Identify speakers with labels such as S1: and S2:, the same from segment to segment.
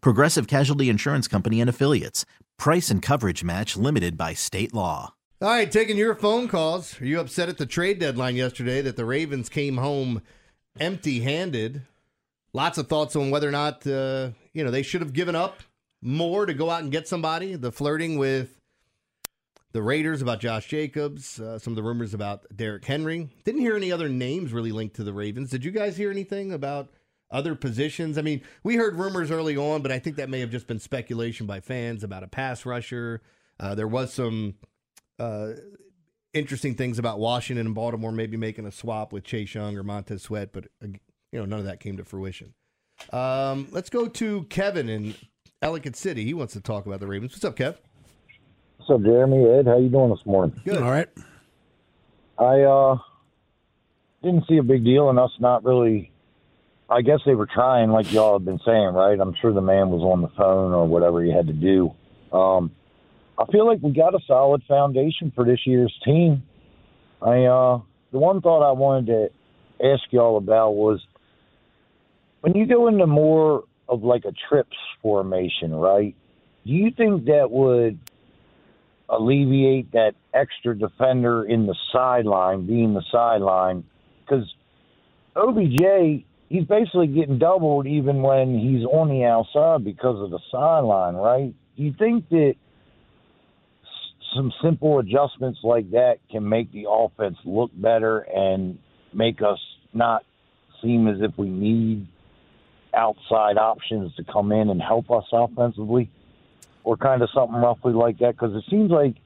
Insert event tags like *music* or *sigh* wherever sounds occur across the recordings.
S1: Progressive Casualty Insurance Company and Affiliates. Price and coverage match limited by state law.
S2: All right, taking your phone calls. Are you upset at the trade deadline yesterday that the Ravens came home empty handed? Lots of thoughts on whether or not, uh, you know, they should have given up more to go out and get somebody. The flirting with the Raiders about Josh Jacobs, uh, some of the rumors about Derrick Henry. Didn't hear any other names really linked to the Ravens. Did you guys hear anything about other positions? I mean, we heard rumors early on, but I think that may have just been speculation by fans about a pass rusher. Uh, there was some uh, interesting things about Washington and Baltimore maybe making a swap with Chase Young or Montez Sweat, but uh, you know none of that came to fruition. Um, let's go to Kevin in Ellicott City. He wants to talk about the Ravens. What's up, Kev?
S3: What's up, Jeremy? Ed, how you doing this morning?
S2: Good.
S4: All right.
S3: I uh didn't see a big deal in us not really. I guess they were trying, like y'all have been saying, right? I'm sure the man was on the phone or whatever he had to do. Um, I feel like we got a solid foundation for this year's team. I uh, the one thought I wanted to ask y'all about was when you go into more of like a trips formation, right? Do you think that would alleviate that extra defender in the sideline, being the sideline? Because OBJ, he's basically getting doubled even when he's on the outside because of the sideline, right? Do you think that some simple adjustments like that can make the offense look better and make us not seem as if we need outside options to come in and help us offensively? Or kind of something roughly like that? Because it seems like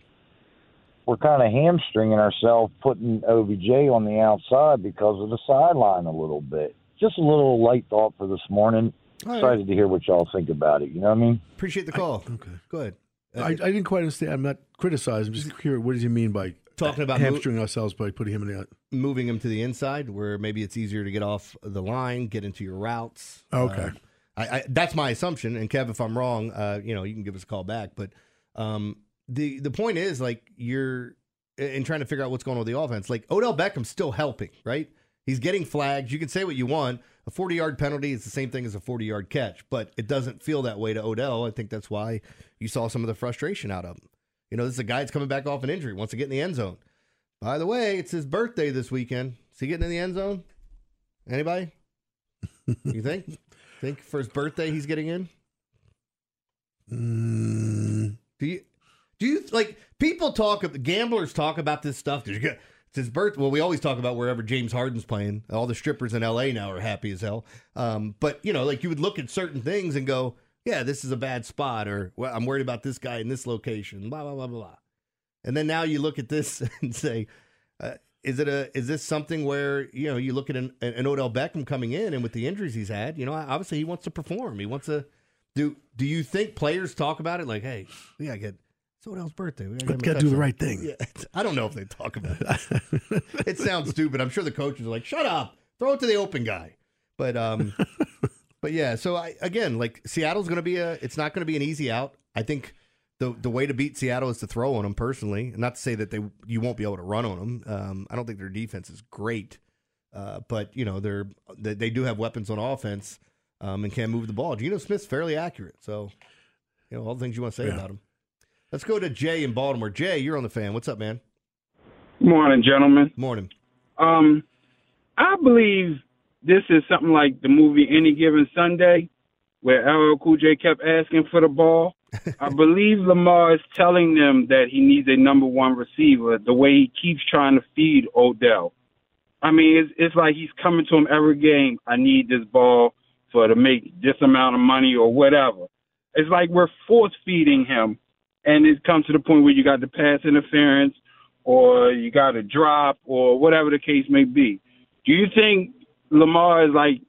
S3: we're kind of hamstringing ourselves putting OBJ on the outside because of the sideline a little bit. Just a little light thought for this morning.
S2: All right.
S3: Excited to hear what y'all think about it. You know what I mean?
S2: Appreciate the call.
S4: okay.
S2: Go ahead. Uh,
S4: I, I didn't quite understand. I'm not criticizing. I'm just curious. What does he mean by
S2: Talking about mo-
S4: ourselves by putting him in the?
S2: moving him to the inside where maybe it's easier to get off the line, get into your routes.
S4: Okay.
S2: Uh, I, I, that's my assumption. And Kev, if I'm wrong, uh, you know, you can give us a call back. But um, the the point is, like, you're in trying to figure out what's going on with the offense. Like Odell Beckham's still helping, right? He's getting flagged. You can say what you want. A 40 yard penalty is the same thing as a 40 yard catch, but it doesn't feel that way to Odell. I think that's why you saw some of the frustration out of him. You know, this is a guy that's coming back off an injury, wants to get in the end zone. By the way, it's his birthday this weekend. Is he getting in the end zone? Anybody? *laughs* you think? think for his birthday he's getting in?
S4: Mm,
S2: Do you do you like people talk gamblers talk about this stuff? Did you get it's his birth? Well, we always talk about wherever James Harden's playing. All the strippers in LA now are happy as hell. Um, but you know, like you would look at certain things and go, "Yeah, this is a bad spot," or well, "I'm worried about this guy in this location." Blah blah blah blah. blah. And then now you look at this *laughs* and say, uh, "Is it a? Is this something where you know you look at an, an Odell Beckham coming in and with the injuries he's had, you know, obviously he wants to perform. He wants to do. Do you think players talk about it like, hey, we gotta get Odell's birthday. We
S4: But
S2: him a
S4: gotta do the right thing.
S2: Yeah, *laughs* I don't know if they talk about it. *laughs* it sounds stupid. I'm sure the coaches are like, "Shut up, throw it to the open guy." But um, *laughs* but yeah. So I again, like Seattle's going to be a. It's not going to be an easy out. I think the the way to beat Seattle is to throw on them personally. Not to say that they you won't be able to run on them. Um, I don't think their defense is great, uh, but you know they're they, they do have weapons on offense um, and can move the ball. Geno Smith's fairly accurate, so you know all the things you want to say
S4: Yeah.
S2: about him. Let's go to Jay in Baltimore. Jay, you're on the fan. What's up, man?
S5: Morning, gentlemen.
S2: Morning.
S5: Um, I believe this is something like the movie Any Given Sunday, where LL Cool J kept asking for the ball. *laughs* I believe Lamar is telling them that he needs a number one receiver. The way he keeps trying to feed Odell. I mean, it's, it's like he's coming to him every game. I need this ball for to make this amount of money or whatever. It's like we're force feeding him, and it comes to the point where you got the pass interference, or you got a drop, or whatever the case may be. Do you think Lamar is like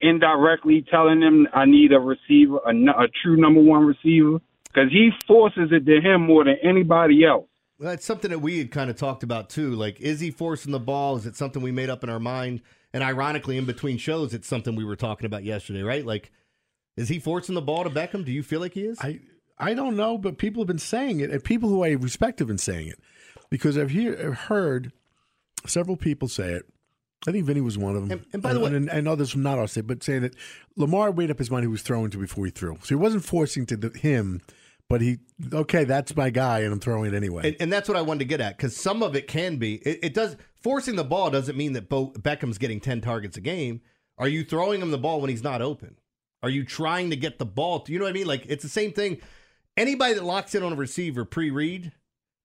S5: indirectly telling him I need a receiver, a, a true number one receiver? Because he forces it to him more than anybody else.
S2: Well, that's something that we had kind of talked about too. Like, is he forcing the ball? Is it something we made up in our mind? And ironically, in between shows, it's something we were talking about yesterday, right? Like, is he forcing the ball to Beckham? Do you feel like he is?
S4: I I don't know, but people have been saying it, and people who I respect have been saying it because I've hear I've heard several people say it. I think Vinny was one of them,
S2: And- and by the way-
S4: and, and others from not our state, but saying that Lamar made up his mind he was throwing to before he threw, so he wasn't forcing to the, him, but he okay, that's my guy, and I'm throwing it anyway.
S2: And, and that's what I wanted to get at because some of it can be. It, it does forcing the ball doesn't mean that Bo, Beckham's getting ten targets a game. Are you throwing him the ball when he's not open? Are you trying to get the ball? To, you know what I mean? Like it's the same thing. Anybody that locks in on a receiver pre-read,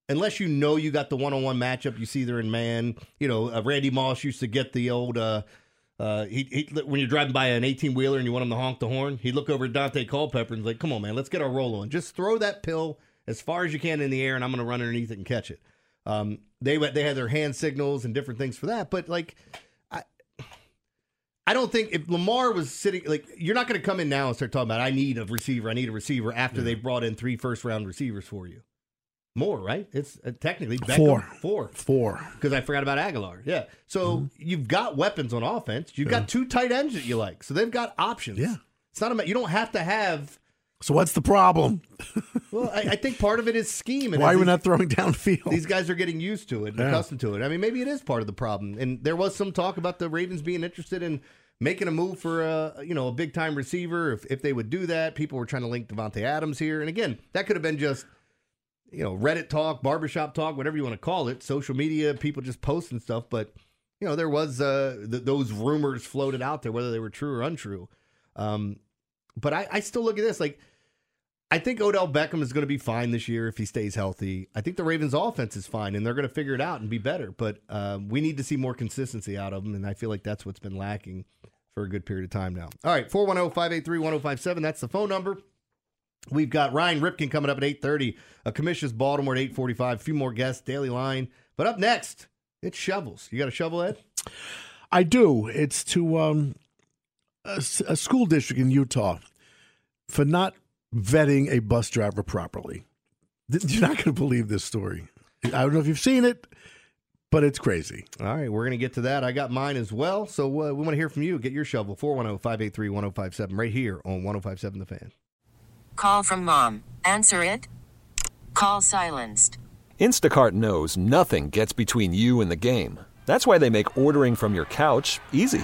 S2: unless you know you got the one-on-one matchup, you see they're in man. You know, uh, Randy Moss used to get the old. Uh, uh, he, he when you're driving by an 18 wheeler and you want him to honk the horn, he'd look over at Daunte Culpepper and like, "Come on, man, let's get our roll on. Just throw that pill as far as you can in the air, and I'm going to run underneath it and catch it." Um, they they had their hand signals and different things for that, but like, I don't think if Lamar was sitting like you're not going to come in now and start talking about I need a receiver, I need a receiver after they brought in three first round receivers for you. More, right? It's uh, technically Beckham,
S4: Four.
S2: four,
S4: Four.
S2: because I forgot about Agholor. Yeah. So you've got weapons on offense. You've got two tight ends that you like. So they've got options.
S4: Yeah.
S2: It's not a you don't have to have.
S4: So what's the problem?
S2: Well, I, I think part of it is scheme. And
S4: Why are we
S2: these-
S4: not throwing downfield?
S2: These guys are getting used to it, and
S4: Yeah.
S2: accustomed to it. I mean, maybe it is part of the problem. And there was some talk about the Ravens being interested in making a move for a you know a big time receiver. If if they would do that, people were trying to link Davante Adams here. And again, that could have been just you know Reddit talk, barbershop talk, whatever you want to call it, social media, people just posting stuff. But you know there was uh, th- those rumors floated out there, whether they were true or untrue. Um, but I, I still look at this like. I think Odell Beckham is going to be fine this year if he stays healthy. I think the Ravens' offense is fine, and they're going to figure it out and be better. But uh, we need to see more consistency out of them, and I feel like that's what's been lacking for a good period of time now. All right, 410-583-1057. That's the phone number. We've got Ryan Ripken coming up at 8.30. A Commish's Baltimore at 8.45. A few more guests, Daily Line. But up next, it's shovels. You got a shovel, Ed?
S4: I do. It's to um, a, a school district in Utah for not vetting a bus driver properly. You're not going to believe this story. I don't know if you've seen it, but it's crazy.
S2: All right, we're going to get to that. I got mine as well. So uh, we want to hear from you. Get your shovel, 410-583-1057, right here on 1057 The Fan.
S6: Call from mom. Answer it. Call silenced.
S7: Instacart knows nothing gets between you and the game. That's why they make ordering from your couch easy.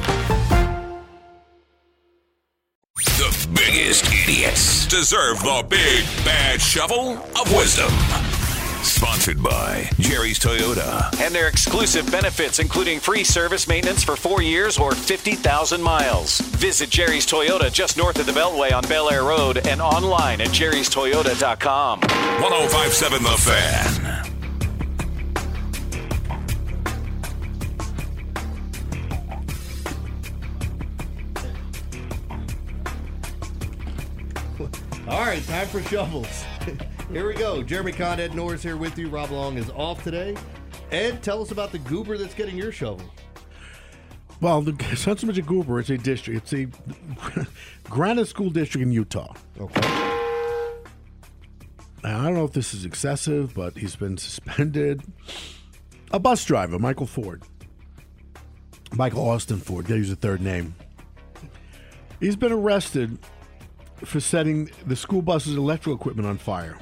S8: Biggest idiots deserve the big bad shovel of wisdom. Sponsored by Jerry's Toyota.
S9: and their exclusive benefits, including free service maintenance for four years or 50,000 miles. Visit Jerry's Toyota just north of the Beltway on Bel Air Road and online at jerrystoyota.com.
S8: 1057 The Fan.
S2: All right, time for shovels. *laughs* here we go. Jeremy Conn, Ed Norris here with you. Rob Long is off today. Ed, tell us about the goober that's getting your shovel.
S4: Well, the Sunset Goober is a district. It's a *laughs* Granite School District in Utah.
S2: Okay.
S4: I don't know if this is excessive, but he's been suspended. A bus driver, Michael Ford. Michael Austin Ford, gotta use a third name. He's been arrested for setting the school bus's electrical equipment on fire.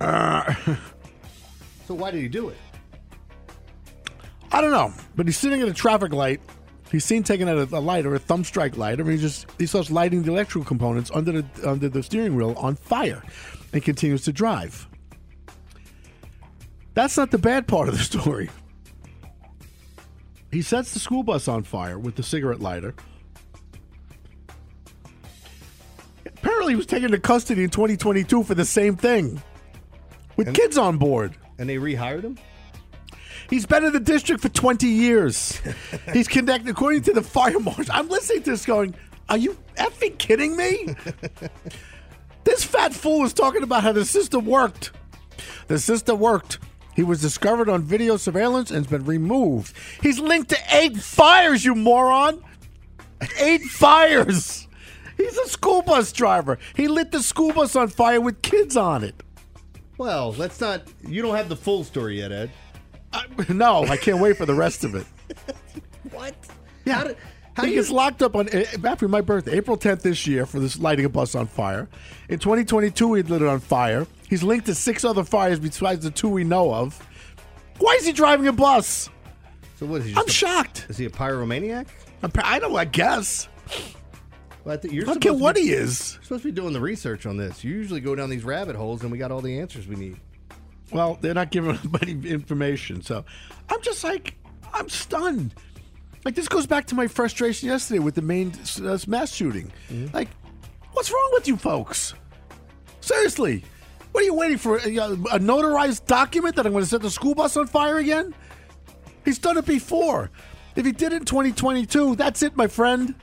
S4: Uh,
S2: So why did he do it?
S4: I don't know, but he's sitting at a traffic light. He's seen taking out a, a light or a thumb strike light. I mean, he just he starts lighting the electrical components under the under the steering wheel on fire, and continues to drive. That's not the bad part of the *laughs* story. He sets the school bus on fire with the cigarette lighter. Apparently, he was taken into custody in 2022 for the same thing, with kids on board.
S2: And they rehired him?
S4: He's been in the district for 20 years. *laughs* He's connected, according to the fire marshal. I'm listening to this going, Are you effing kidding me? *laughs* this fat fool is talking about how the system worked. The system worked. He was discovered on video surveillance and has been removed. He's linked to eight fires, you moron! Eight fires! He's a school bus driver. He lit the school bus on fire with kids on it.
S2: Well, let's not. You don't have the full story yet, Ed. *laughs*
S4: No, I can't wait for the rest of it. *laughs*
S2: What?
S4: Yeah.
S2: How, did, how
S4: he
S2: do you,
S4: gets locked up on eh, after my birthday, April 10th this year, for this lighting a bus on fire. In 2022, he lit it on fire. He's linked to six other fires besides the two we know of. Why is he driving a bus?
S2: So what is he?
S4: I'm
S2: a-
S4: shocked.
S2: Is he a pyromaniac?
S4: I'm, I don't. I guess.
S2: Well, you're
S4: don't
S2: supposed
S4: what
S2: be-
S4: he is.
S2: You're supposed to be doing the research on this. You usually go down these rabbit holes, and we got all the answers we need.
S4: Well, they're not giving *laughs* anybody information, so I'm just like I'm stunned. Like this goes back to my frustration yesterday with the Maine uh, mass shooting. Like, what's wrong with you folks? Seriously, what are you waiting for? A, a notarized document that I'm going to set the school bus on fire again? He's done it before. If he did it in 2022, that's it, my friend.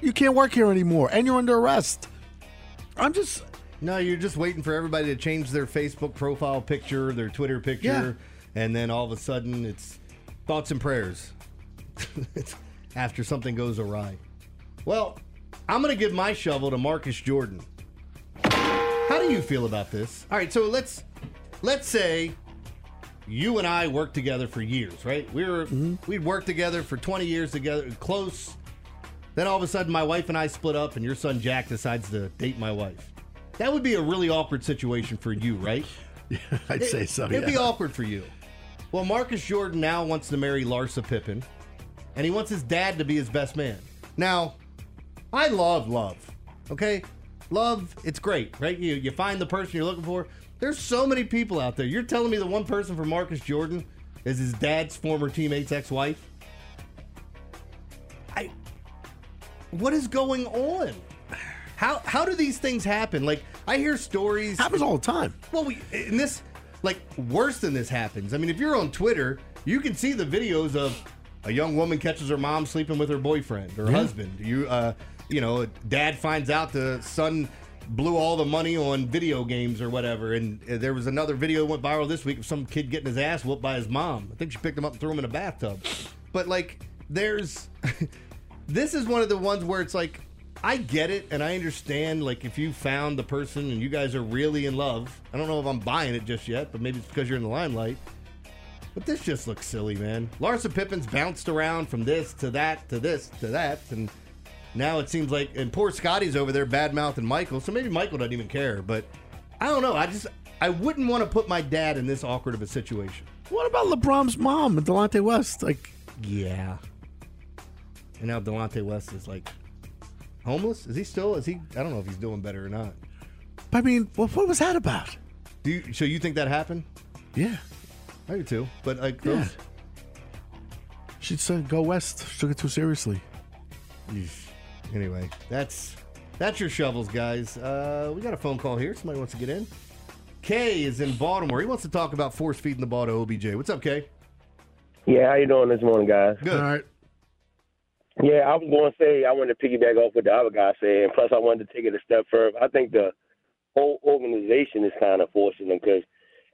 S4: You can't work here anymore, and you're under arrest. I'm just
S2: No, you're just waiting for everybody to change their Facebook profile picture, their Twitter picture, and then all of a sudden it's thoughts and prayers *laughs* after something goes awry. Well, I'm going to give my shovel to Marcus Jordan. How do you feel about this? All right, so let's let's say you and I worked together for years, right? We were mm-hmm. we'd worked together for 20 years together, close. Then all of a sudden, my wife and I split up, and your son Jack decides to date my wife. That would be a really awkward situation for you, right?
S4: yeah, *laughs* I'd say so.
S2: It'd be awkward for you. Well, Marcus Jordan now wants to marry Larsa Pippen, and he wants his dad to be his best man. Now, I love love. Okay, love. It's great, right? You you find the person you're looking for. There's so many people out there. You're telling me the one person for Marcus Jordan is his dad's former teammate's ex-wife. What is going on? How how do these things happen? Like I hear stories.
S4: happens all the time.
S2: Well, we in this like worse than this happens. I mean, if you're on Twitter, you can see the videos of a young woman catches her mom sleeping with her boyfriend or husband. You uh, you know, dad finds out the son blew all the money on video games or whatever. And uh, there was another video that went viral this week of some kid getting his ass whooped by his mom. I think she picked him up and threw him in a bathtub. But like, there's *laughs* this is one of the ones where it's like I get it and I understand like if you found the person and you guys are really in love. I don't know if I'm buying it just yet, but maybe it's because you're in the limelight. But this just looks silly, man. Larsa Pippen's bounced around from this to that to this to that, and now it seems like and poor Scotty's over there bad mouthing Michael. So maybe Michael doesn't even care. But I don't know. I just I wouldn't want to put my dad in this awkward of a situation.
S4: What about LeBron's mom and Delonte West? Like,
S2: Yeah. And now Delonte West is like homeless. Is he still? Is he? I don't know if he's doing better or not.
S4: I mean, what, what was that about?
S2: Do you, so? You think that happened?
S4: Yeah,
S2: I do too. But like
S4: yeah.
S2: those,
S4: She said go west. She took it too seriously.
S2: Yeesh. Anyway, that's that's your shovels, guys. Uh, we got a phone call here. Somebody wants to get in. Kay is in Baltimore. He wants to talk about force feeding the ball to OBJ. What's up, Kay?
S10: Yeah, how you doing this morning, guys?
S2: Good.
S4: All right.
S10: Yeah, I was going to say I wanted to piggyback off what the other guy said, and plus I wanted to take it a step further. I think the whole organization is kind of forcing them because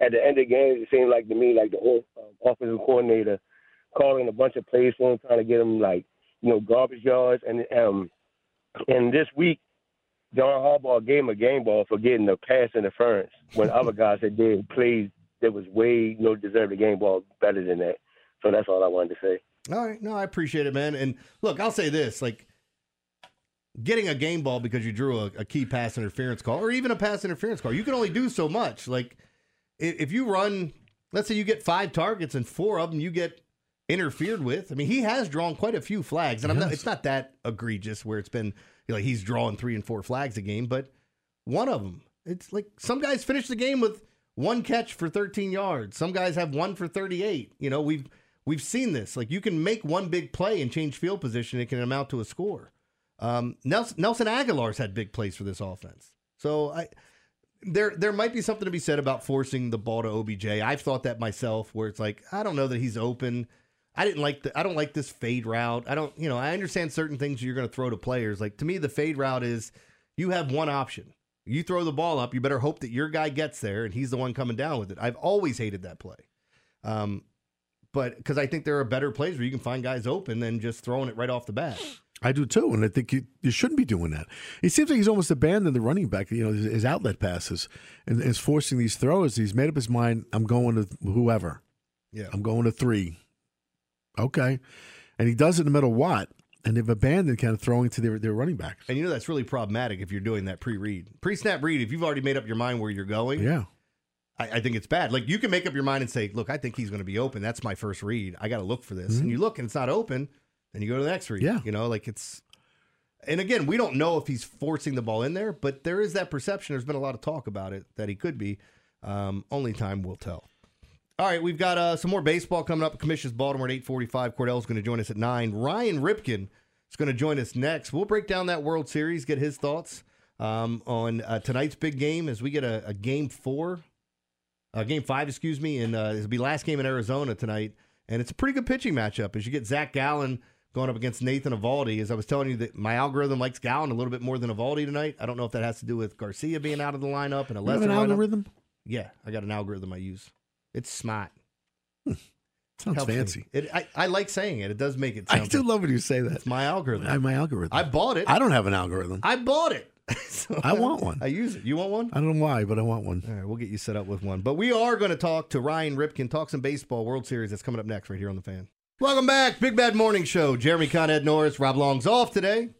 S10: at the end of the game, it seems like to me like the whole um, offensive coordinator calling a bunch of plays for him, trying to get him like you know garbage yards. And um, and this week, John Harbaugh gave him a game ball for getting the pass interference when *laughs* other guys had did plays that was way you know deserved a game ball better than that. So that's all I wanted to say.
S2: All right, no, I appreciate it, man. And look, I'll say this: like getting a game ball because you drew a, a key pass interference call, or even a pass interference call, you can only do so much. Like if, if you run, let's say you get five targets and four of them you get interfered with. I mean, he has drawn quite a few flags, and I'm not, it's not that egregious where it's been you know, like he's drawing three and four flags a game, but one of them, it's like some guys finish the game with one catch for 13 yards. Some guys have one for 38. You know, we've we've seen this. Like you can make one big play and change field position, it can amount to a score. Um, Nelson, Nelson Agholor's had big plays for this offense, so I there there might be something to be said about forcing the ball to OBJ. I've thought that myself, where it's like I don't know that he's open. I didn't like the I don't like this fade route. I don't you know I understand certain things you're going to throw to players. Like to me, the fade route is you have one option. You throw the ball up, you better hope that your guy gets there and he's the one coming down with it. I've always hated that play. Um, but because I think there are better plays where you can find guys open than just throwing it right off the bat.
S4: I do too, and I think you, you shouldn't be doing that. It seems like he's almost abandoned the running back, you know, his, his outlet passes, and is forcing these throws. He's made up his mind. I'm going to whoever.
S2: Yeah.
S4: I'm going to three. Okay, and he does it no matter what, and they've abandoned kind of throwing to their their running back.
S2: And you know that's really problematic if you're doing that pre-read, pre-snap read. If you've already made up your mind where you're going,
S4: Yeah.
S2: I, I think it's bad. Like you can make up your mind and say, "Look, I think he's going to be open. That's my first read. I got to look for this." And you look and it's not open, then you go to the next read.
S4: Yeah.
S2: you know, like it's. And again, we don't know if he's forcing the ball in there, but there is that perception. There's been a lot of talk about it that he could be. Um, only time will tell. All right, we've got uh, some more baseball coming up. Commish's Baltimore at 845. Cordell's going to join us at 9. Ryan Ripken is going to join us next. We'll break down that World Series, get his thoughts um, on uh, tonight's big game as we get a, a game four, uh, game five, excuse me, and uh, it'll be last game in Arizona tonight. And it's a pretty good pitching matchup as you get Zach Gallen going up against Nathan Eovaldi. As I was telling you that my algorithm likes Gallen a little bit more than Eovaldi tonight. I don't know if that has to do with Garcia being out of the lineup and a
S4: You have
S2: lesser
S4: an
S2: lineup.
S4: algorithm?
S2: Yeah, I got an algorithm I use. It's smart.
S4: Sounds
S2: Helps
S4: fancy.
S2: It, I, I like saying it. It does make it.
S4: I do love when you say that.
S2: It's my algorithm.
S4: I, my algorithm.
S2: I bought it.
S4: I don't have an algorithm.
S2: I bought it. *laughs* So
S4: I want one.
S2: I use it. You want one?
S4: I don't know why, but I want one.
S2: All right, we'll get you set up with one. But we are going to talk to Ryan Ripken, talk some baseball World Series. That's coming up next right here on the fan. Welcome back, Big Bad Morning Show. Jeremy Conn Ed Norris, Rob Long's off today.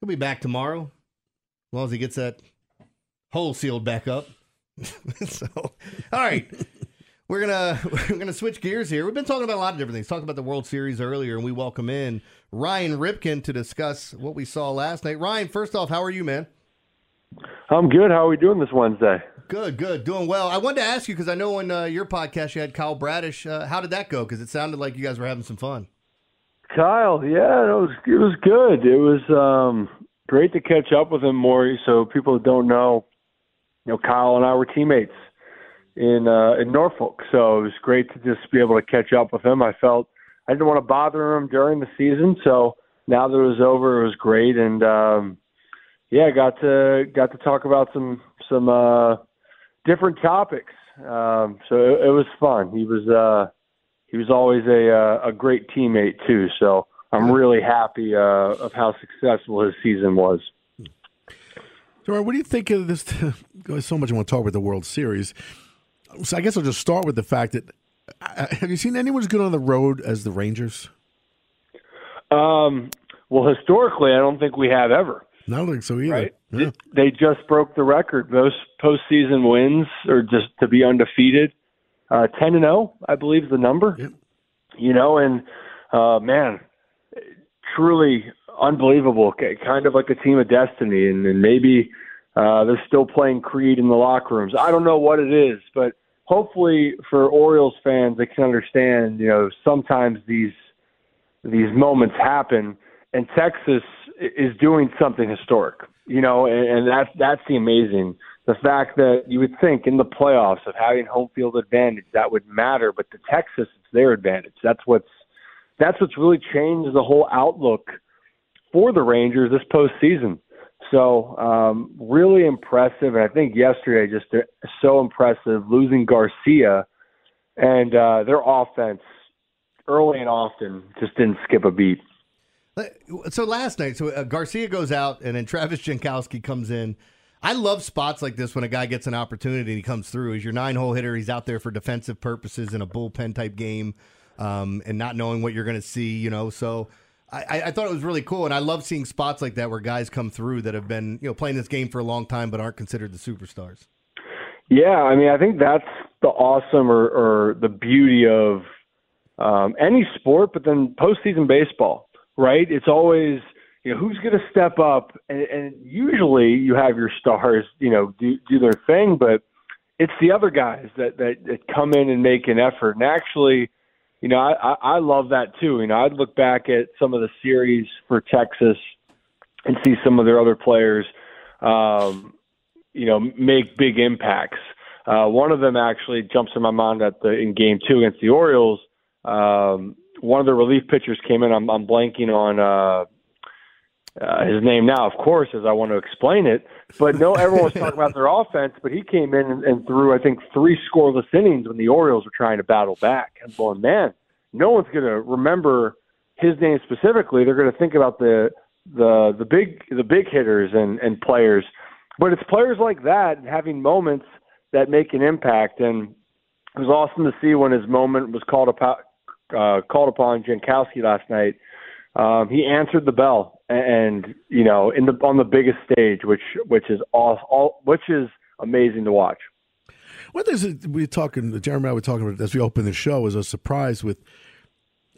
S2: He'll be back tomorrow, as long as he gets that hole sealed back up. *laughs* so, all right. We're gonna *laughs* we're gonna switch gears here. We've been talking about a lot of different things. Talking about the World Series earlier, and we welcome in Ryan Ripken to discuss what we saw last night. Ryan, first off, how are you, man?
S11: I'm good. How are we doing this Wednesday?
S2: Good, good, doing well. I wanted to ask you because I know on uh, your podcast you had Kyle Bradish. Uh, how did that go? Because it sounded like you guys were having some fun.
S11: Kyle, yeah, it was it was good. It was um great to catch up with him more. So people that don't know, you know, Kyle and I were teammates in uh, in Norfolk. So it was great to just be able to catch up with him. I felt I didn't want to bother him during the season, so now that it was over, it was great. And um, yeah, got to got to talk about some some uh, different topics. Um, so it, it was fun. He was. Uh, he was always a uh, a great teammate too. So I'm really happy uh, of how successful his season was.
S4: So, what do you think of this? *laughs* So much I want to talk about the World Series. So, I guess I'll just start with the fact that have you seen anyone as good on the road as the Rangers?
S11: Um, well, historically, I don't think we have ever.
S4: I don't think so either.
S11: Right?
S4: Yeah.
S11: They just broke the record. Most postseason wins, or just to be undefeated, uh, ten and zero, I believe, is the number. You know, and uh, man, truly unbelievable. Kind of like a team of destiny, and, and maybe uh, they're still playing Creed in the locker rooms. I don't know what it is, but hopefully for Orioles fans, they can understand. You know, sometimes these these moments happen, and Texas is doing something historic. You know, and, and that's that's the amazing. The fact that you would think in the playoffs of having home field advantage that would matter, but to Texas it's their advantage. That's what's that's what's really changed the whole outlook for the Rangers this postseason. So um, really impressive, and I think yesterday just uh, so impressive losing Garcia and uh, their offense early and often. Just didn't skip a beat.
S2: So last night, so uh, Garcia goes out, and then Travis Jankowski comes in. I love spots like this when a guy gets an opportunity and he comes through. He's your nine hole hitter. He's out there for defensive purposes in a bullpen type game, um, and not knowing what you're going to see. You know, so I, I thought it was really cool, and I love seeing spots like that where guys come through that have been you know playing this game for a long time but aren't considered the superstars.
S11: Yeah, I mean, I think that's the awesome or, or the beauty of um, any sport, but then postseason baseball, right? It's always you know who's going to step up, and, and usually you have your stars, you know, do do their thing, but it's the other guys that that, that come in and make an effort. And actually, you know, I, I love that too. You know, I'd look back at some of the series for Texas and see some of their other players, um, you know, make big impacts. Uh, one of them actually jumps in my mind at the in Game Two against the Orioles. Um, one of the relief pitchers came in. I'm, I'm blanking on uh, uh, his name now, of course, as I want to explain it. But no, everyone was talking about their *laughs* offense. But he came in and, and threw, I think, three scoreless innings when the Orioles were trying to battle back. I'm going, man, no one's going to remember his name specifically. They're going to think about the the the big the big hitters and and players. But it's players like that having moments that make an impact. And it was awesome to see when his moment was called upon uh, called upon Jankowski last night. Um, he answered the bell, and you know, in the on the biggest stage, which which is all, all which is amazing to watch.
S4: What is it we talking? Jeremy, and I were talking about as we opened the show. Was a surprise with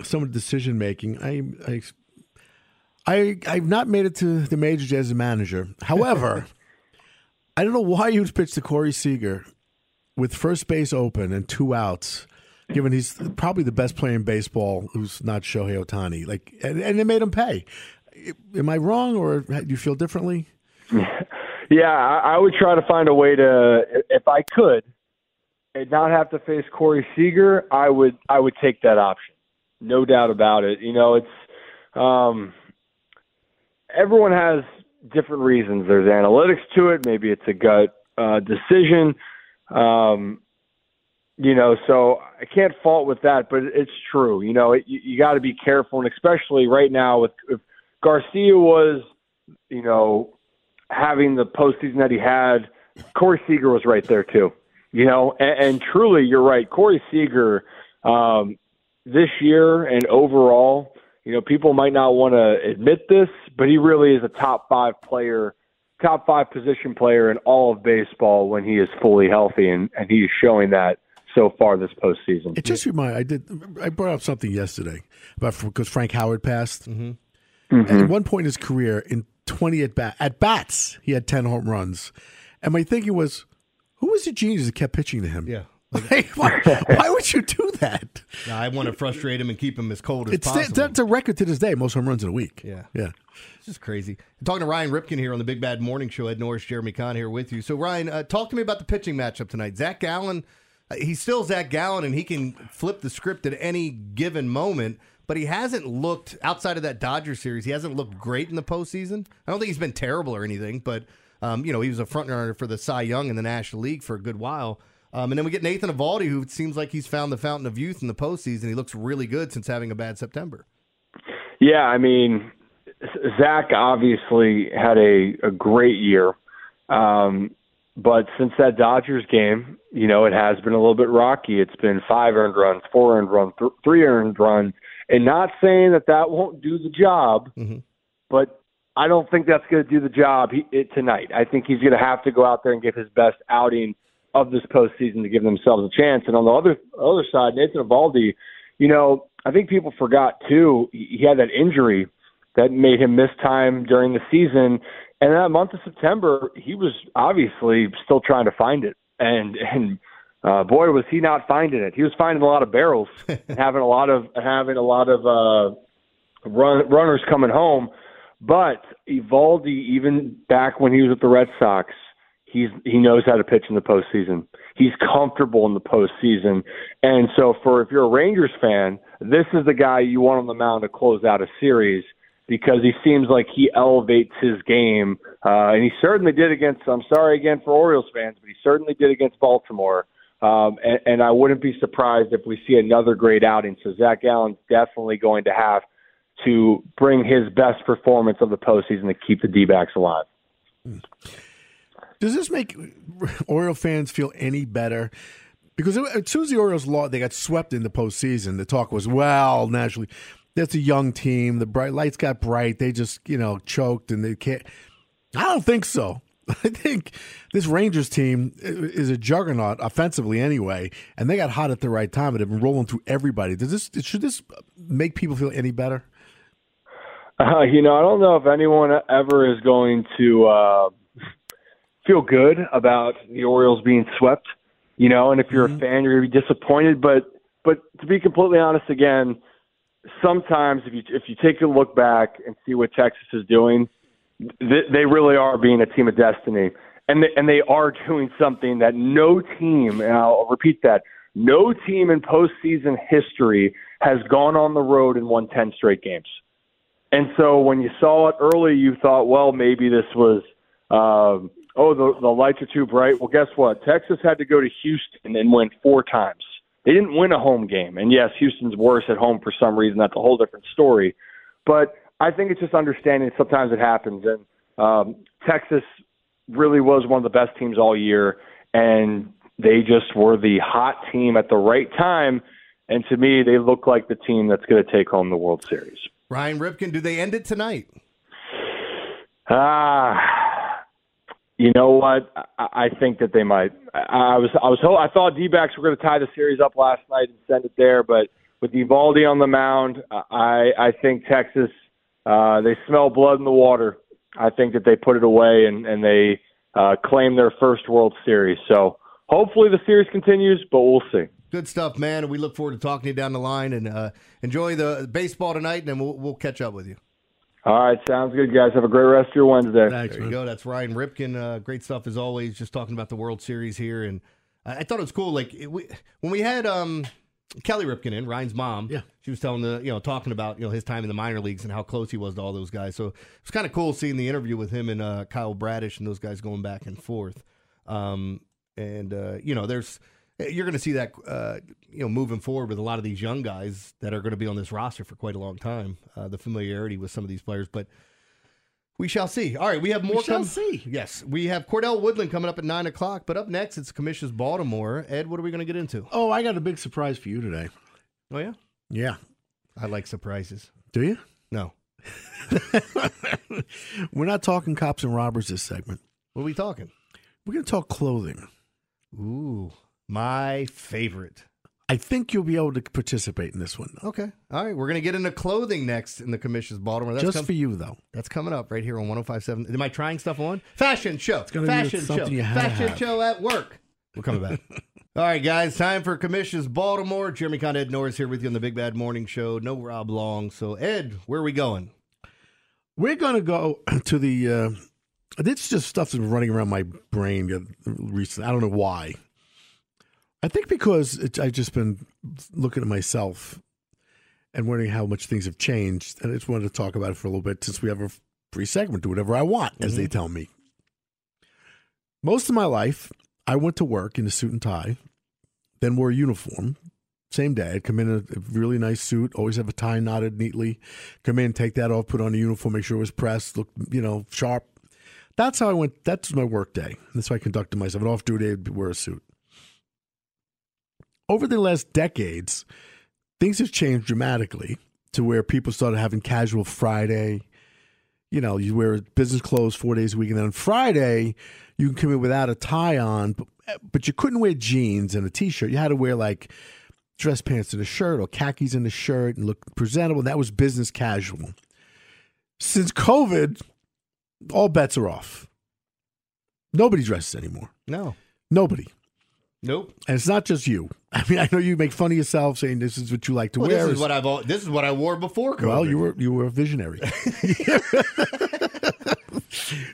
S4: some of the decision making. I, I, I, I've not made it to the majors as a manager. However, *laughs* I don't know why you would pitch to Corey Seager with first base open and two outs, given he's probably the best player in baseball who's not Shohei Ohtani. Like, and, and they made him pay. Am I wrong, or do you feel differently? *laughs*
S11: Yeah, I, I would try to find a way to, if I could, and not have to face Corey Seager. I would, I would take that option, no doubt about it. You know, it's um, everyone has different reasons. There's analytics to it. Maybe it's a gut uh, decision. Um, you know, so I can't fault with that, but it's true. You know, it, you, you got to be careful, and especially right now with if Garcia was, you know, having the postseason that he had, Corey Seager was right there too. You know, and, and truly, you're right. Corey Seager, um, this year and overall, you know, people might not want to admit this, but he really is a top five player, top five position player in all of baseball when he is fully healthy, and, and he is showing that so far this postseason.
S4: It just reminded I did I brought up something yesterday about because Frank Howard passed.
S2: Mm-hmm.
S11: Mm-hmm.
S4: At one point in his career, in 20 at bat at bats, he had 10 home runs. And my thinking was, who was the genius that kept pitching to him?
S2: Yeah. *laughs*
S4: Like, why, why would you do that?
S2: Yeah, I want to frustrate him and keep him as cold as
S4: It's
S2: possible.
S4: that's a record to this day. Most home runs in a week.
S2: Yeah.
S4: yeah.
S2: It's just crazy. I'm talking to Ryan Ripken here on the Big Bad Morning Show. Ed Norris, Jeremy Conn here with you. So, Ryan, uh, talk to me about the pitching matchup tonight. Zach Gallen, uh, he's still Zach Gallen, and he can flip the script at any given moment, but he hasn't looked, outside of that Dodger series, he hasn't looked great in the postseason. I don't think he's been terrible or anything, but, um, you know, he was a front runner for the Cy Young in the National League for a good while. Um, and then we get Nathan Eovaldi, who seems like he's found the fountain of youth in the postseason. He looks really good since having a bad September.
S11: Yeah, I mean, Zach obviously had a, a great year. Um, but since that Dodgers game, you know, it has been a little bit rocky. It's been five earned runs, four earned runs, th- three earned runs, and not saying that that won't do the job,
S2: mm-hmm.
S11: but I don't think that's going to do the job he, it, tonight. I think he's going to have to go out there and give his best outing of this postseason to give themselves a chance. And on the other other side, Nathan Eovaldi, you know, I think people forgot too. He had that injury that made him miss time during the season, and that month of September, he was obviously still trying to find it. And and uh, boy, was he not finding it. He was finding a lot of barrels, *laughs* having a lot of having a lot of uh, run, runners coming home. But Eovaldi, even back when he was with the Red Sox, he's he knows how to pitch in the postseason. He's comfortable in the postseason, and so for if you're a Rangers fan, this is the guy you want on the mound to close out a series because he seems like he elevates his game, uh, and he certainly did against. I'm sorry again for Orioles fans, but he certainly did against Baltimore. Um, and, and I wouldn't be surprised if we see another great outing. So Zach Gallen's definitely going to have to bring his best performance of the postseason to keep the D backs alive.
S4: Does this make Oriole fans feel any better? Because as soon as the Orioles lost, they got swept in the postseason. The talk was, well, naturally, that's a young team. The bright lights got bright. They just, you know, choked and they can't. I don't think so. *laughs* I think this Rangers team is a juggernaut offensively anyway, and they got hot at the right time and have been rolling through everybody. Does this should this make people feel any better?
S11: Uh, you know, I don't know if anyone ever is going to uh, feel good about the Orioles being swept. You know, and if you're
S4: Mm-hmm.
S11: a fan, you're going to be disappointed. But but to be completely honest, again, sometimes if you if you take a look back and see what Texas is doing, they, they really are being a team of destiny, and they, and they are doing something that no team, and I'll repeat that, no team in postseason history has gone on the road and won ten straight games. And so when you saw it early, you thought, well, maybe this was, um, oh, the, the lights are too bright. Well, guess what? Texas had to go to Houston and win four times. They didn't win a home game. And yes, Houston's worse at home for some reason. That's a whole different story. But I think it's just understanding sometimes it happens. And um, Texas really was one of the best teams all year. And they just were the hot team at the right time. And to me, they look like the team that's going to take home the World Series.
S2: Ryan Ripken, do they end it tonight?
S11: Ah, you know what? I, I think that they might. I, I was, I was, I thought D-backs were going to tie the series up last night and send it there, but with Eovaldi on the mound, I, I think Texas, uh, they smell blood in the water. I think that they put it away and, and they uh, claim their first World Series. So hopefully the series continues, but we'll see.
S2: Good stuff, man. We look forward to talking to you down the line and uh, enjoy the baseball tonight, and then we'll, we'll catch up with you.
S11: All right, sounds good, guys. Have a great rest of your Wednesday.
S2: there you go. That's Ryan Ripken. Uh, great stuff as always. Just talking about the World Series here, and I, I thought it was cool. Like it, we, when we had um, Kelly Ripken in, Ryan's mom. Yeah, she was telling the you know talking about you know his time in the minor leagues and how close he was to all those guys. So it's kind of cool seeing the interview with him and uh, Kyle Bradish and those guys going back and forth. Um, and uh, you know, there's you're going to see that uh, you know moving forward with a lot of these young guys that are going to be on this roster for quite a long time. Uh, the familiarity with some of these players, but we shall see. All right, we have more.
S4: We shall
S2: come-
S4: see.
S2: Yes, we have Cordell Woodland coming up at nine o'clock. But up next, it's Commish's Baltimore. Ed, what are we going to get into?
S4: Oh, I got a big surprise for you today.
S2: Oh yeah,
S4: Yeah.
S2: I like surprises.
S4: Do you?
S2: No. *laughs*
S4: We're not talking cops and robbers this segment.
S2: What are we talking?
S4: We're going to talk clothing.
S2: Ooh, my favorite.
S4: I think you'll be able to participate in this one. Though.
S2: Okay. All right, we're going to get into clothing next in the Commish's Baltimore. That's
S4: Just
S2: com-
S4: for you, though.
S2: That's coming up right here on 1057. Am I trying stuff on? Fashion show.
S4: It's gonna be
S2: Fashion
S4: something
S2: show.
S4: you to
S2: Fashion show at work. We're coming back. *laughs* All right, guys, time for Commish's Baltimore. Jeremy Conn Ed Norris here with you on the Big Bad Morning Show. No Rob Long. So, Ed, where are we going?
S4: We're going to go *clears throat* to the. Uh, this just stuff that's running around my brain recently. I don't know why. I think because it's, I've just been looking at myself and wondering how much things have changed, and I just wanted to talk about it for a little bit since we have a free segment. Do whatever I want, as they mm-hmm. tell me. Most of my life, I went to work in a suit and tie, then wore a uniform. Same day, I'd come in a, a really nice suit, always have a tie knotted neatly. Come in, take that off, put on a uniform, make sure it was pressed, look, you know, sharp. That's how I went. That's my work day. That's how I conducted myself. An off duty, I'd wear a suit. Over the last decades, things have changed dramatically to where people started having casual Friday. You know, you wear business clothes four days a week, and then on Friday, you can come in without a tie on, but, but you couldn't wear jeans and a t shirt. You had to wear like dress pants and a shirt or khakis and a shirt and look presentable. That was business casual. Since COVID, all bets are off. Nobody dresses anymore.
S2: No.
S4: Nobody.
S2: Nope.
S4: And it's not just you. *laughs* I mean, I know you make fun of yourself saying this is what you like to
S2: Well,
S4: wear.
S2: this is what I've. This is what I wore before COVID.
S4: well, you were you were a visionary. *laughs*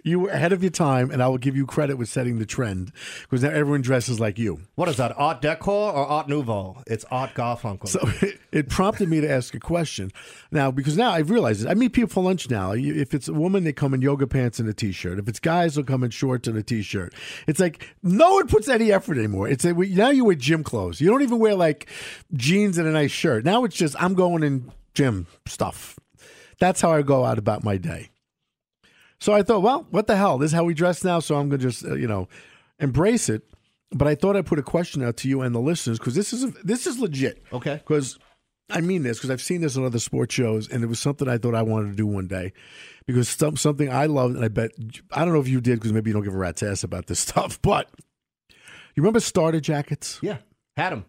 S4: you were ahead of your time, and I will give you credit with setting the trend because now everyone dresses like you.
S2: What is that, Art Deco or Art Nouveau? It's Art Garfunkel.
S4: So it, *laughs* it prompted me to ask a question now because now I've realized it. I meet people for lunch now. If it's a woman, they come in yoga pants and a t-shirt. If it's guys, they'll come in shorts and a t-shirt. It's like no one puts any effort anymore. It's a, now you wear gym clothes. You don't even wear like jeans and a nice shirt. Now it's just I'm going in gym stuff. That's how I go out about my day. So I thought, well, what the hell? This is how we dress now. So I'm going to just, uh, you know, embrace it. But I thought I'd put a question out to you and the listeners because this is this is legit.
S2: Okay.
S4: Because I mean this because I've seen this on other sports shows, and it was something I thought I wanted to do one day because some, something I loved, and I bet I don't know if you did because maybe you don't give a rat's ass about this *laughs* stuff. But you remember starter jackets?
S2: Yeah, had them.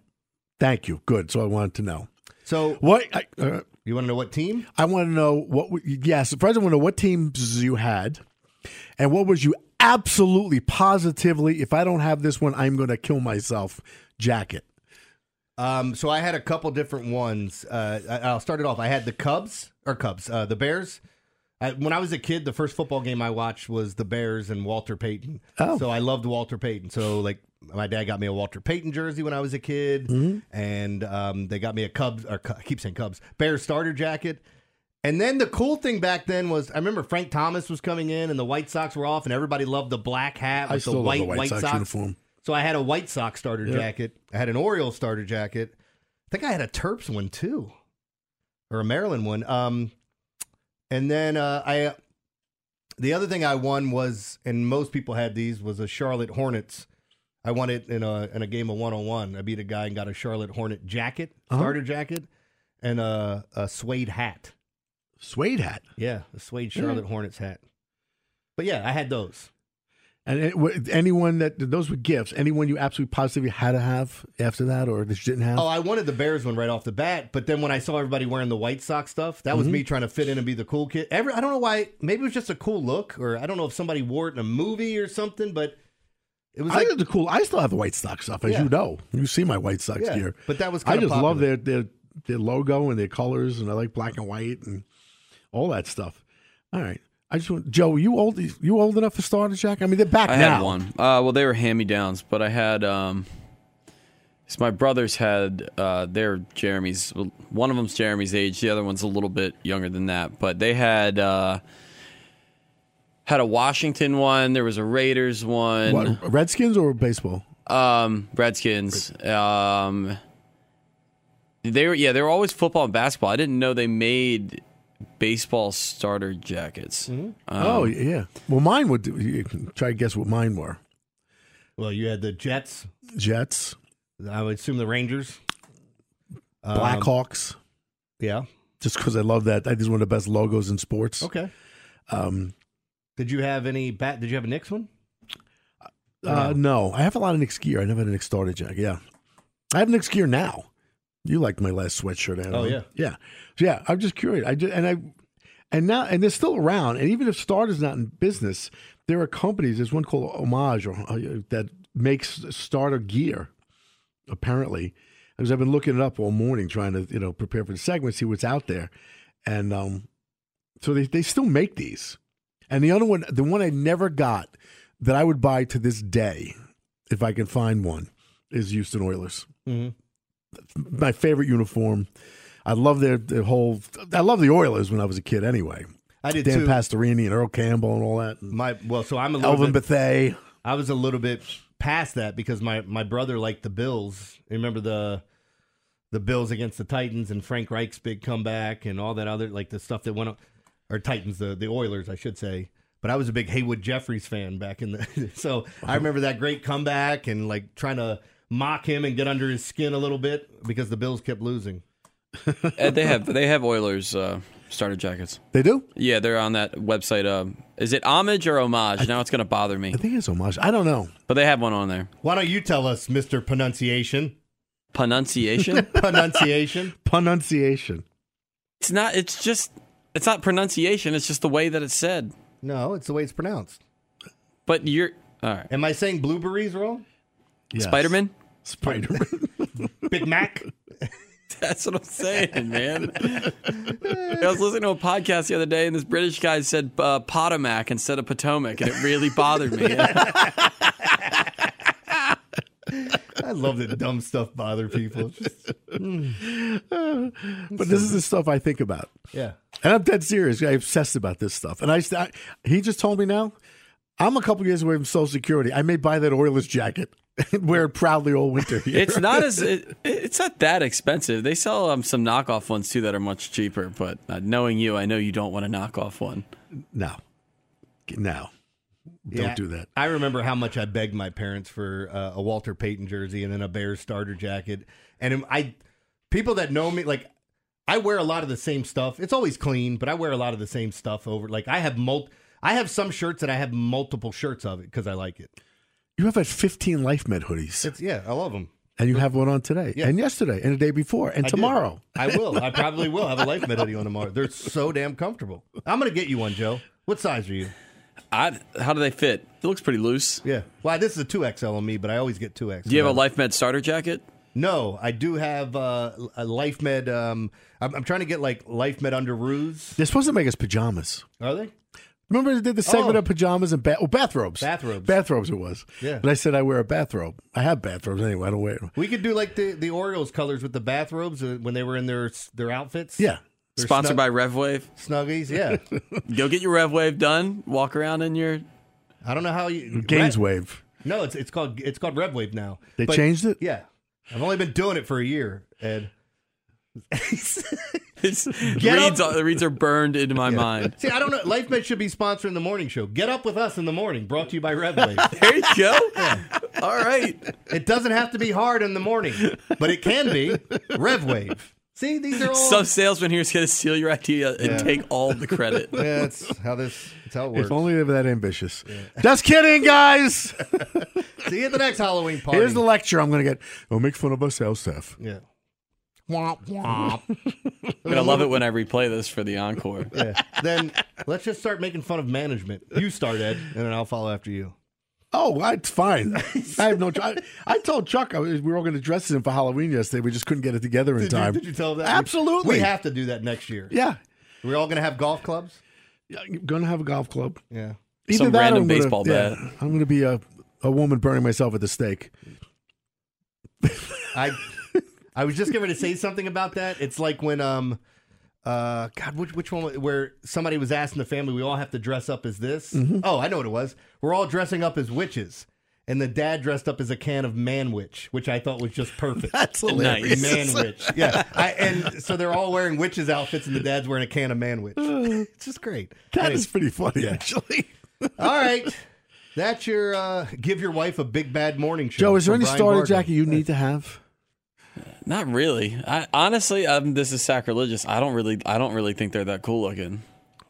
S4: Thank you. Good. So I wanted to know.
S2: So
S4: what? I, uh,
S2: you want to know what team?
S4: I want to know what. Yes, first I want to know what teams you had, and what was you absolutely positively. If I don't have this one, I'm going to kill myself. Jacket.
S2: Um, so I had a couple different ones. Uh, I'll start it off. I had the Cubs or Cubs, uh, the Bears. I, when I was a kid, the first football game I watched was the Bears and Walter Payton.
S4: Oh.
S2: So I loved Walter Payton. So like my dad got me a Walter Payton jersey when I was a kid,
S4: Mm-hmm.
S2: and um, they got me a Cubs or I keep saying Cubs Bears starter jacket. And then the cool thing back then was I remember Frank Thomas was coming in and the White Sox were off and everybody loved the black hat with the white
S4: the White Sox uniform.
S2: So I had a White Sox starter
S4: Yeah.
S2: jacket. I had an Orioles starter jacket. I think I had a Terps one too, or a Maryland one. Um, and then uh, I, the other thing I won was, and most people had these, was a Charlotte Hornets. I won it in a in a game of one on one. I beat a guy and got a Charlotte Hornet jacket,
S4: Uh-huh.
S2: starter jacket, and a, a suede hat.
S4: Suede hat.
S2: Yeah, a suede
S4: Yeah.
S2: Charlotte Hornets hat. But yeah, I had those.
S4: And anyone that those were gifts. Anyone you absolutely positively had to have after that, or that you didn't have.
S2: Oh, I wanted the Bears one right off the bat, but then when I saw everybody wearing the White Sox stuff, that was
S4: Mhm.
S2: me trying to fit in and be the cool kid. Every I don't know why. Maybe it was just a cool look, or I don't know if somebody wore it in a movie or something. But it was
S4: I
S2: like
S4: did the cool. I still have the White Sox stuff, as
S2: Yeah.
S4: you know. You see my White Sox
S2: Yeah,
S4: gear.
S2: but that was cool.
S4: I
S2: kinda
S4: just love their their their logo and their colors, and I like black and white and all that stuff. All right, I just want Joe. You old? You old enough for starter jack? I mean, they're back
S12: I
S4: now.
S12: I had one. Uh, well, they were hand me downs, but I had. Um, so my brothers had uh, their Jeremy's. One of them's Jeremy's age. The other one's a little bit younger than that. But they had uh, had a Washington one. There was a Raiders one.
S4: What, Redskins or baseball?
S12: Um, Redskins. Um, they were yeah. They were always football and basketball. I didn't know they made baseball starter jackets. Um,
S4: oh yeah. Well, mine would. do- You can try to guess what mine were.
S2: well, you had the Jets.
S4: Jets,
S2: I would assume the Rangers, Um,
S4: Blackhawks.
S2: yeah.
S4: Just because I love that. I think it's one of the best logos in sports.
S2: Okay.
S4: Um,
S2: Did you have any bat? Did you have a Knicks one?
S4: Uh, no, I have a lot of Knicks gear. I never had a Nick starter jack. Yeah, I have Knicks gear now. You liked my last sweatshirt. Had
S2: Oh, yeah.
S4: yeah, so, yeah. I'm just curious. I just, and I and now and they're still around. And even if Starter's not in business, there are companies. There's one called Homage or, uh, that makes starter gear. Apparently, because I've been looking it up all morning, trying to you know prepare for the segment, see what's out there, and um, so they they still make these. And the other one, the one I never got that I would buy to this day, if I can find one, is Houston Oilers.
S2: Mhm.
S4: My favorite uniform. I love their, their whole. I love the Oilers when I was a kid. Anyway,
S2: I did
S4: Dan
S2: too.
S4: Pastorini and Earl Campbell and all that.
S2: My well, so I'm a little
S4: Elvin
S2: bit,
S4: Bethea.
S2: I was a little bit past that because my my brother liked the Bills. Remember the the Bills against the Titans and Frank Reich's big comeback and all that other like the stuff that went on or Titans the the Oilers I should say. But I was a big Haywood Jeffires fan back in the *laughs* so I remember that great comeback and like trying to mock him and get under his skin a little bit because the Bills kept losing.
S12: Uh, they have they have Oilers uh, starter jackets.
S4: They do.
S12: Yeah, they're on that website. Um, is it homage or homage? now it's going to bother me.
S4: I think it's homage. I don't know,
S12: but they have one on there.
S2: Why don't you tell us, Mister Pronunciation?
S12: Pronunciation. *laughs*
S2: Pronunciation. *laughs*
S4: Pronunciation.
S12: It's not. It's just. It's not pronunciation. It's just the way that it's said.
S2: No, it's the way it's pronounced.
S12: But you're all right.
S2: Am I saying blueberries wrong?
S4: Yes.
S12: Spider Man.
S4: Spider Man. *laughs*
S2: Big Mac.
S12: That's what I'm saying, man. I was listening to a podcast the other day, and this British guy said uh, Potomac instead of Potomac, and it really bothered me. *laughs*
S2: I love that dumb stuff bother people. Just-
S4: but this is the stuff I think about.
S2: yeah.
S4: And I'm dead serious. I'm obsessed about this stuff. And I, I he just told me now, I'm a couple years away from Social Security. I may buy that Oilers jacket and *laughs* wear it proudly all winter. *laughs* Here.
S12: it's not as it, *laughs* it's not that expensive. They sell um, some knockoff ones too that are much cheaper. But uh, knowing you, I know you don't want a knockoff one.
S4: no, no, don't
S2: Yeah,
S4: do that.
S2: I remember how much I begged my parents for uh, a Walter Payton jersey and then a Bears starter jacket. And I, people that know me, like I wear a lot of the same stuff. It's always clean, but I wear a lot of the same stuff over. Like I have mul- I have some shirts that I have multiple shirts of it because I like it.
S4: You have had 15 Life Med hoodies,
S2: It's yeah, I love them.
S4: and you have one on today,
S2: Yeah.
S4: and yesterday, and the day before, and
S2: I do.
S4: tomorrow.
S2: I will. I *laughs* probably will have a Life Med hoodie on tomorrow. They're so damn comfortable. I'm gonna get you one, Joe. What size are you?
S12: I, how do they fit? It looks pretty loose.
S2: Yeah. Well, this is a two XL on me, but I always get two XL.
S12: Do you have a Life Med starter jacket?
S2: No, I do have uh, a Life Med. Um, I'm, I'm trying to get like Life Med underoos.
S4: They're supposed to make us pajamas.
S2: Are they?
S4: Remember they did the segment
S2: Oh.
S4: of pajamas and ba- oh, bathrobes.
S2: Bathrobes.
S4: Bathrobes it was.
S2: Yeah.
S4: But I said I wear a bathrobe. I have bathrobes anyway. I don't wear them.
S2: We could do like the, the Orioles colors with the bathrobes uh, when they were in their their outfits.
S4: Yeah.
S2: Their
S12: Sponsored
S2: snug-
S12: by RevWave.
S2: Snuggies. Yeah. *laughs*
S12: Go get your RevWave done. Walk around in your.
S2: I don't know how you
S4: Gains
S2: Rev-
S4: wave.
S2: No, it's it's called it's called RevWave now.
S4: They
S2: But-
S4: changed it?
S2: Yeah. I've only been doing it for a year, Ed. *laughs*
S12: It's, reads,
S2: up-
S12: the reads are burned into my *laughs* mind.
S2: See, I don't know. Life Med should be sponsoring the morning show. Get up with us in the morning. Brought to you by RevWave. *laughs*
S12: There you go. All right.
S2: it doesn't have to be hard in the morning, but it can be RevWave. See, these are *laughs* all.
S12: Some salesman here is going to steal your idea and
S2: Yeah.
S12: take all the credit. *laughs*
S2: yeah, that's how this. That's how it works.
S4: If only they were that ambitious. Just kidding, guys. *laughs*
S2: See you at the next Halloween party.
S4: Here's the lecture I'm going to get. Don't make fun of our sales staff.
S2: Yeah. Womp womp.
S12: I'm going to love it when I replay this for the encore.
S2: Yeah. Then let's just start making fun of management. You start, Ed, and then I'll follow after you.
S4: Oh, it's fine. *laughs* I have no. I, I told Chuck I was, we were all going to dress him for Halloween yesterday. We just couldn't get it together in
S2: Did you,
S4: time.
S2: did you tell that?
S4: Absolutely.
S2: We have to do that next year.
S4: Yeah.
S2: We're all going to have golf clubs.
S4: Yeah, going to have a golf club.
S2: Yeah.
S12: Some
S4: that
S12: random
S4: I'm gonna-
S12: baseball
S4: yeah,
S12: bat.
S4: I'm going to be a, a woman burning myself at the stake.
S2: I I was just going to say something about that. It's like when um uh God, which which one where somebody was asking the family, we all have to dress up as this.
S4: Mm-hmm.
S2: Oh, I know what it was. We're all dressing up as witches. And the dad dressed up as a can of man witch, which I thought was just perfect. *laughs*
S4: That's hilarious.
S12: Nice.
S2: Man witch. Yeah. I, and so they're all wearing witches outfits and the dad's wearing a can of man witch. *sighs* It's just great.
S4: That
S2: Anyway,
S4: is pretty funny, actually. *laughs*
S2: all right. That's your uh give your wife a big bad morning show.
S4: Joe, is there any
S2: Brian
S4: starter
S2: Varga.
S4: jacket you need to have?
S12: Not really. I honestly, um, this is sacrilegious. I don't really, I don't really think they're that cool looking.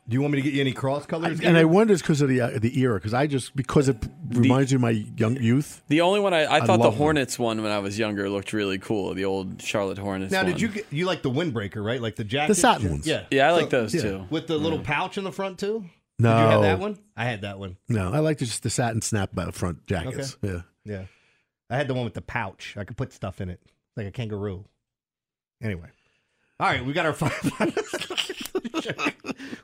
S2: Do you want me to get you any cross colors?
S4: And I wonder it's because of the uh, the era, because I just because it reminds me of my young youth.
S12: The only one I, I
S4: I
S12: thought the
S4: love them.
S12: Hornets one when I was younger looked really cool. The old Charlotte Hornets.
S2: Now,
S12: one.
S2: did you get, you like the windbreaker, right? Like the jacket, the
S4: satin ones.
S2: Yeah,
S12: Yeah, I like those
S4: yeah.
S12: too.
S2: with the little pouch in the front too.
S4: No,
S2: Did you have that one? I had that one.
S4: No, I like just the satin snap front jackets. Yeah.
S2: Yeah, I had the one with the pouch. I could put stuff in it, like a kangaroo. Anyway, all right, we got our five. *laughs*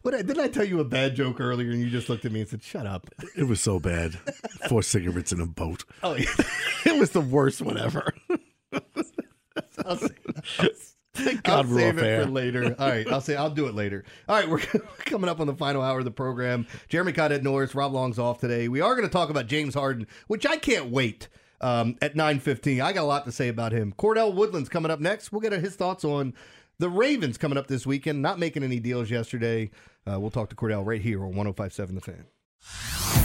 S2: what didn't I tell you a bad joke earlier, and you just looked at me and said, "Shut up."
S4: It was so bad. Four cigarettes in a boat.
S2: Oh, yeah. *laughs*
S4: It was the worst one ever.
S2: I'll say, I'll
S4: God we're
S2: save it
S4: air.
S2: for later. All right, I'll say I'll do it later. All right, we're *laughs* coming up on the final hour of the program. Jeremy Conn Ed Norris, Rob Long's off today. We are going to talk about James Harden, which I can't wait. Um, at nine fifteen, I got a lot to say about him. Cordell Woodland's coming up next. We'll get his thoughts on the Ravens coming up this weekend. Not making any deals yesterday. Uh, we'll talk to Cordell right here on 105.7 The Fan.